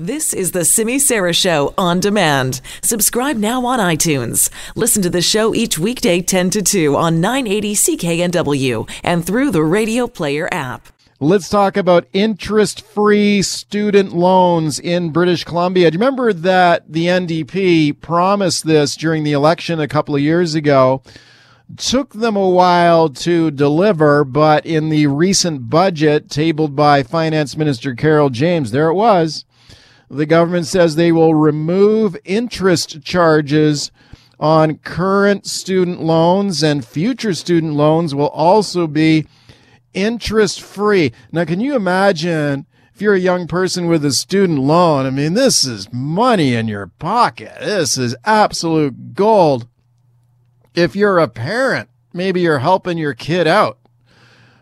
This is the Simi Sara Show on demand. Subscribe now on iTunes. Listen to the show each weekday 10 to 2 on 980 CKNW and through the Radio Player app. Let's talk about interest free student loans in British Columbia. Do you remember that the NDP promised this during the election a couple of years ago? Took them a while to deliver, but in the recent budget tabled by Finance Minister Carole James, there it was the government says they will remove interest charges on current student loans and future student loans will also be interest free. Now, can you imagine if you're a young person with a student loan? I mean, this is money in your pocket. This is absolute gold. If you're a parent, maybe you're helping your kid out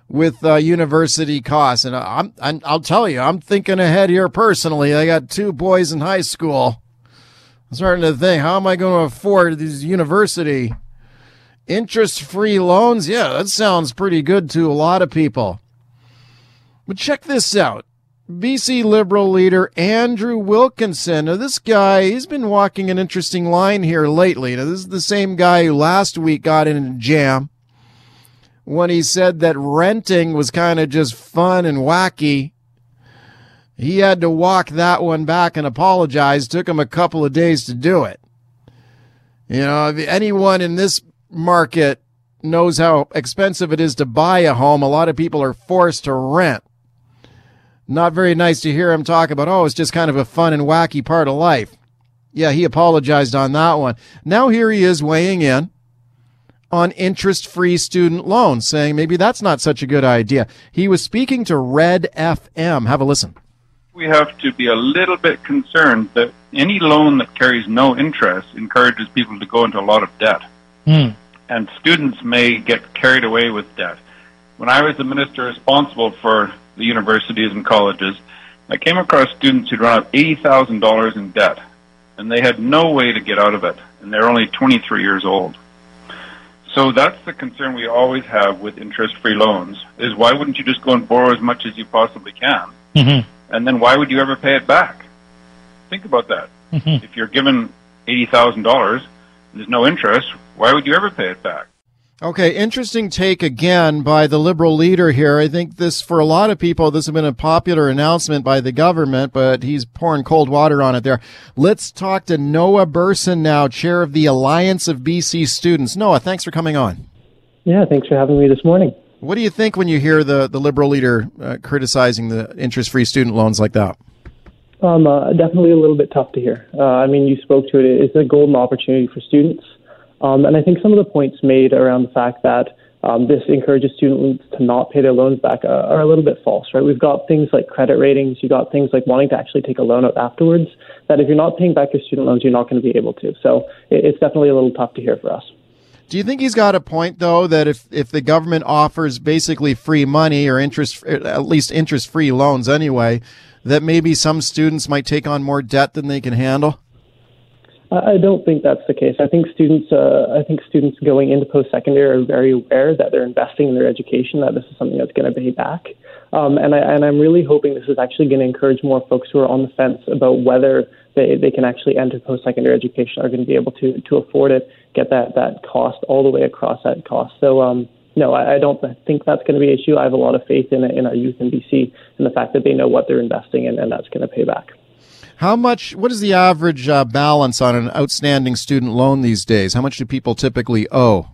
with uh, university costs. And I'm, I'm, I'll tell you, I'm thinking ahead here personally. I got two boys in high school. I'm starting to think, how am I going to afford these university interest free loans? Yeah, that sounds pretty good to a lot of people. But check this out. BC Liberal leader Andrew Wilkinson. Now, this guy, he's been walking an interesting line here lately. Now, this is the same guy who last week got in a jam when he said that renting was kind of just fun and wacky. He had to walk that one back and apologize. Took him a couple of days to do it. You know, if anyone in this market knows how expensive it is to buy a home, a lot of people are forced to rent. Not very nice to hear him talk about, oh, it's just kind of a fun and wacky part of life. Yeah, he apologized on that one. Now here he is weighing in on interest free student loans, saying maybe that's not such a good idea. He was speaking to Red FM. Have a listen. We have to be a little bit concerned that any loan that carries no interest encourages people to go into a lot of debt. Mm. And students may get carried away with debt. When I was the minister responsible for the universities and colleges, I came across students who'd run up $80,000 in debt, and they had no way to get out of it, and they're only 23 years old. So that's the concern we always have with interest-free loans: is why wouldn't you just go and borrow as much as you possibly can, mm-hmm. and then why would you ever pay it back? Think about that. Mm-hmm. If you're given eighty thousand dollars, there's no interest. Why would you ever pay it back? Okay, interesting take again by the liberal leader here. I think this, for a lot of people, this has been a popular announcement by the government, but he's pouring cold water on it there. Let's talk to Noah Berson now, chair of the Alliance of BC Students. Noah, thanks for coming on. Yeah, thanks for having me this morning. What do you think when you hear the, the liberal leader uh, criticizing the interest free student loans like that? Um, uh, definitely a little bit tough to hear. Uh, I mean, you spoke to it. It's a golden opportunity for students. Um, and I think some of the points made around the fact that um, this encourages students to not pay their loans back uh, are a little bit false, right? We've got things like credit ratings, you've got things like wanting to actually take a loan out afterwards, that if you're not paying back your student loans, you're not going to be able to. So it's definitely a little tough to hear for us. Do you think he's got a point though that if, if the government offers basically free money or interest, at least interest free loans anyway, that maybe some students might take on more debt than they can handle? I don't think that's the case. I think students, uh, I think students going into post-secondary are very aware that they're investing in their education, that this is something that's going to pay back. Um, and, I, and I'm really hoping this is actually going to encourage more folks who are on the fence about whether they, they can actually enter post-secondary education, are going to be able to to afford it, get that that cost all the way across that cost. So. Um, no, I, I don't think that's going to be an issue. I have a lot of faith in in our youth in BC and the fact that they know what they're investing in, and that's going to pay back. How much? What is the average uh, balance on an outstanding student loan these days? How much do people typically owe?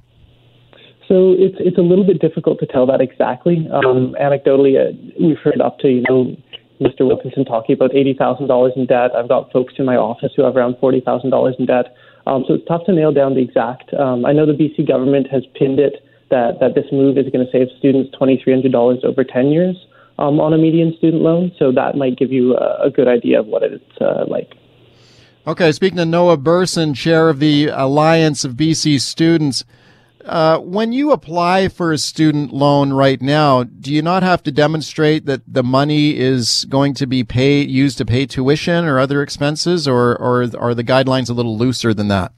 So it's it's a little bit difficult to tell that exactly. Um, anecdotally, uh, we've heard up to you know Mr. Wilkinson talking about eighty thousand dollars in debt. I've got folks in my office who have around forty thousand dollars in debt. Um, so it's tough to nail down the exact. Um, I know the BC government has pinned it that that this move is going to save students twenty three hundred dollars over ten years um, on a median student loan. So that might give you a, a good idea of what it's uh, like. Okay, speaking to Noah Berson, chair of the Alliance of BC Students, uh, when you apply for a student loan right now, do you not have to demonstrate that the money is going to be paid used to pay tuition or other expenses, or, or are the guidelines a little looser than that?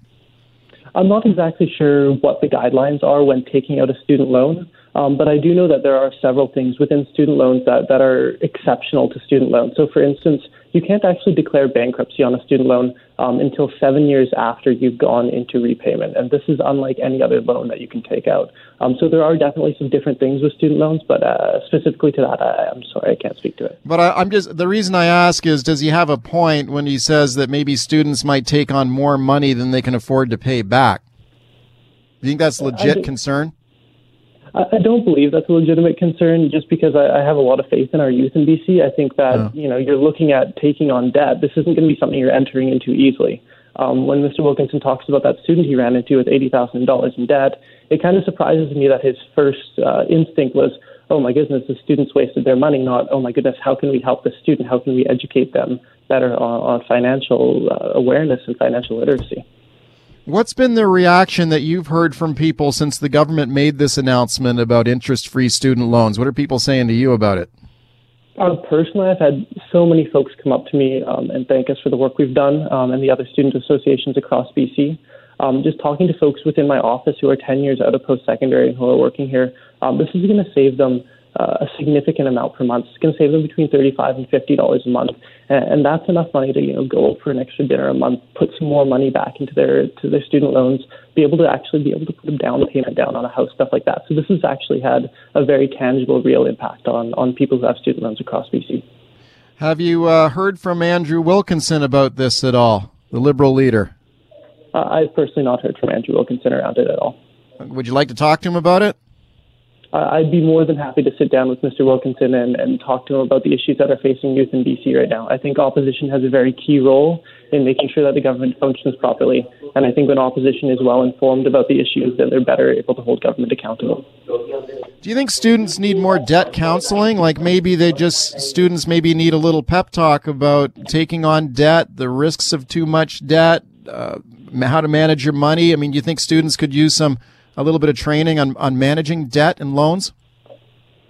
I'm not exactly sure what the guidelines are when taking out a student loan. Um, but I do know that there are several things within student loans that, that are exceptional to student loans. So, for instance, you can't actually declare bankruptcy on a student loan um, until seven years after you've gone into repayment. And this is unlike any other loan that you can take out. Um, so there are definitely some different things with student loans, but uh, specifically to that, I, am sorry, I can't speak to it. But I, I'm just the reason I ask is, does he have a point when he says that maybe students might take on more money than they can afford to pay back? Do you think that's a legit concern? I don't believe that's a legitimate concern just because I, I have a lot of faith in our youth in BC. I think that, yeah. you know, you're looking at taking on debt. This isn't going to be something you're entering into easily. Um, when Mr. Wilkinson talks about that student he ran into with $80,000 in debt, it kind of surprises me that his first uh, instinct was, oh my goodness, the students wasted their money, not, oh my goodness, how can we help the student? How can we educate them better on, on financial uh, awareness and financial literacy? What's been the reaction that you've heard from people since the government made this announcement about interest free student loans? What are people saying to you about it? Uh, personally, I've had so many folks come up to me um, and thank us for the work we've done um, and the other student associations across BC. Um, just talking to folks within my office who are 10 years out of post secondary and who are working here, um, this is going to save them uh, a significant amount per month. It's going to save them between thirty-five and fifty dollars a month, and, that's enough money to you know go for an extra dinner a month, put some more money back into their to their student loans, be able to actually be able to put a down payment down on a house, stuff like that. So this has actually had a very tangible, real impact on on people who have student loans across BC. Have you uh, heard from Andrew Wilkinson about this at all, the Liberal leader? Uh, I've personally not heard from Andrew Wilkinson around it at all. Would you like to talk to him about it? I'd be more than happy to sit down with Mr. Wilkinson and, and talk to him about the issues that are facing youth in BC right now. I think opposition has a very key role in making sure that the government functions properly. And I think when opposition is well informed about the issues, then they're better able to hold government accountable. Do you think students need more debt counseling? Like maybe they just, students maybe need a little pep talk about taking on debt, the risks of too much debt, uh, how to manage your money? I mean, do you think students could use some a little bit of training on, on managing debt and loans?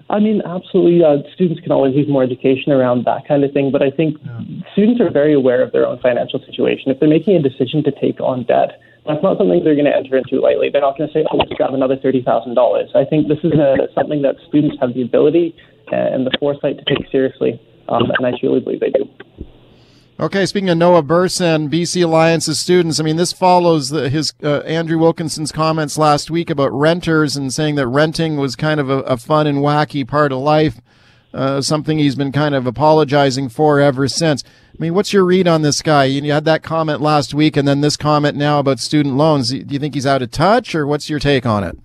I mean, absolutely. Uh, students can always use more education around that kind of thing, but I think yeah. students are very aware of their own financial situation. If they're making a decision to take on debt, that's not something they're going to enter into lightly. They're not going to say, "Oh, let's grab another thirty thousand dollars." I think this is a, something that students have the ability and the foresight to take seriously, um, and I truly believe they do. Okay, speaking of Noah Berson, BC Alliance's students, I mean, this follows the, his uh, Andrew Wilkinson's comments last week about renters and saying that renting was kind of a, a fun and wacky part of life, uh, something he's been kind of apologizing for ever since. I mean, what's your read on this guy? You had that comment last week and then this comment now about student loans. Do you think he's out of touch or what's your take on it?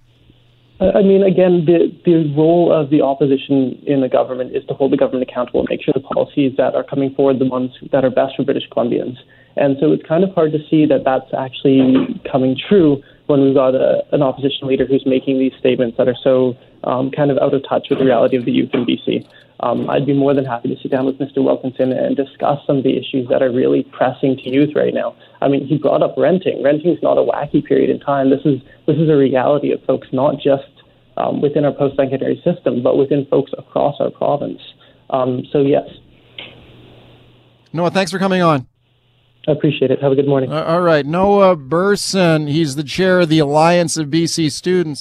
I mean, again, the, the role of the opposition in the government is to hold the government accountable and make sure the policies that are coming forward the ones that are best for British Columbians. And so it's kind of hard to see that that's actually coming true when we've got a, an opposition leader who's making these statements that are so um, kind of out of touch with the reality of the youth in BC. Um, I'd be more than happy to sit down with Mr. Wilkinson and discuss some of the issues that are really pressing to youth right now. I mean, he brought up renting. Renting is not a wacky period in time. This is this is a reality of folks, not just um, within our post-secondary system, but within folks across our province. Um, so yes. Noah, thanks for coming on. I appreciate it. Have a good morning. all right. Noah Berson, he's the chair of the Alliance of BC Students.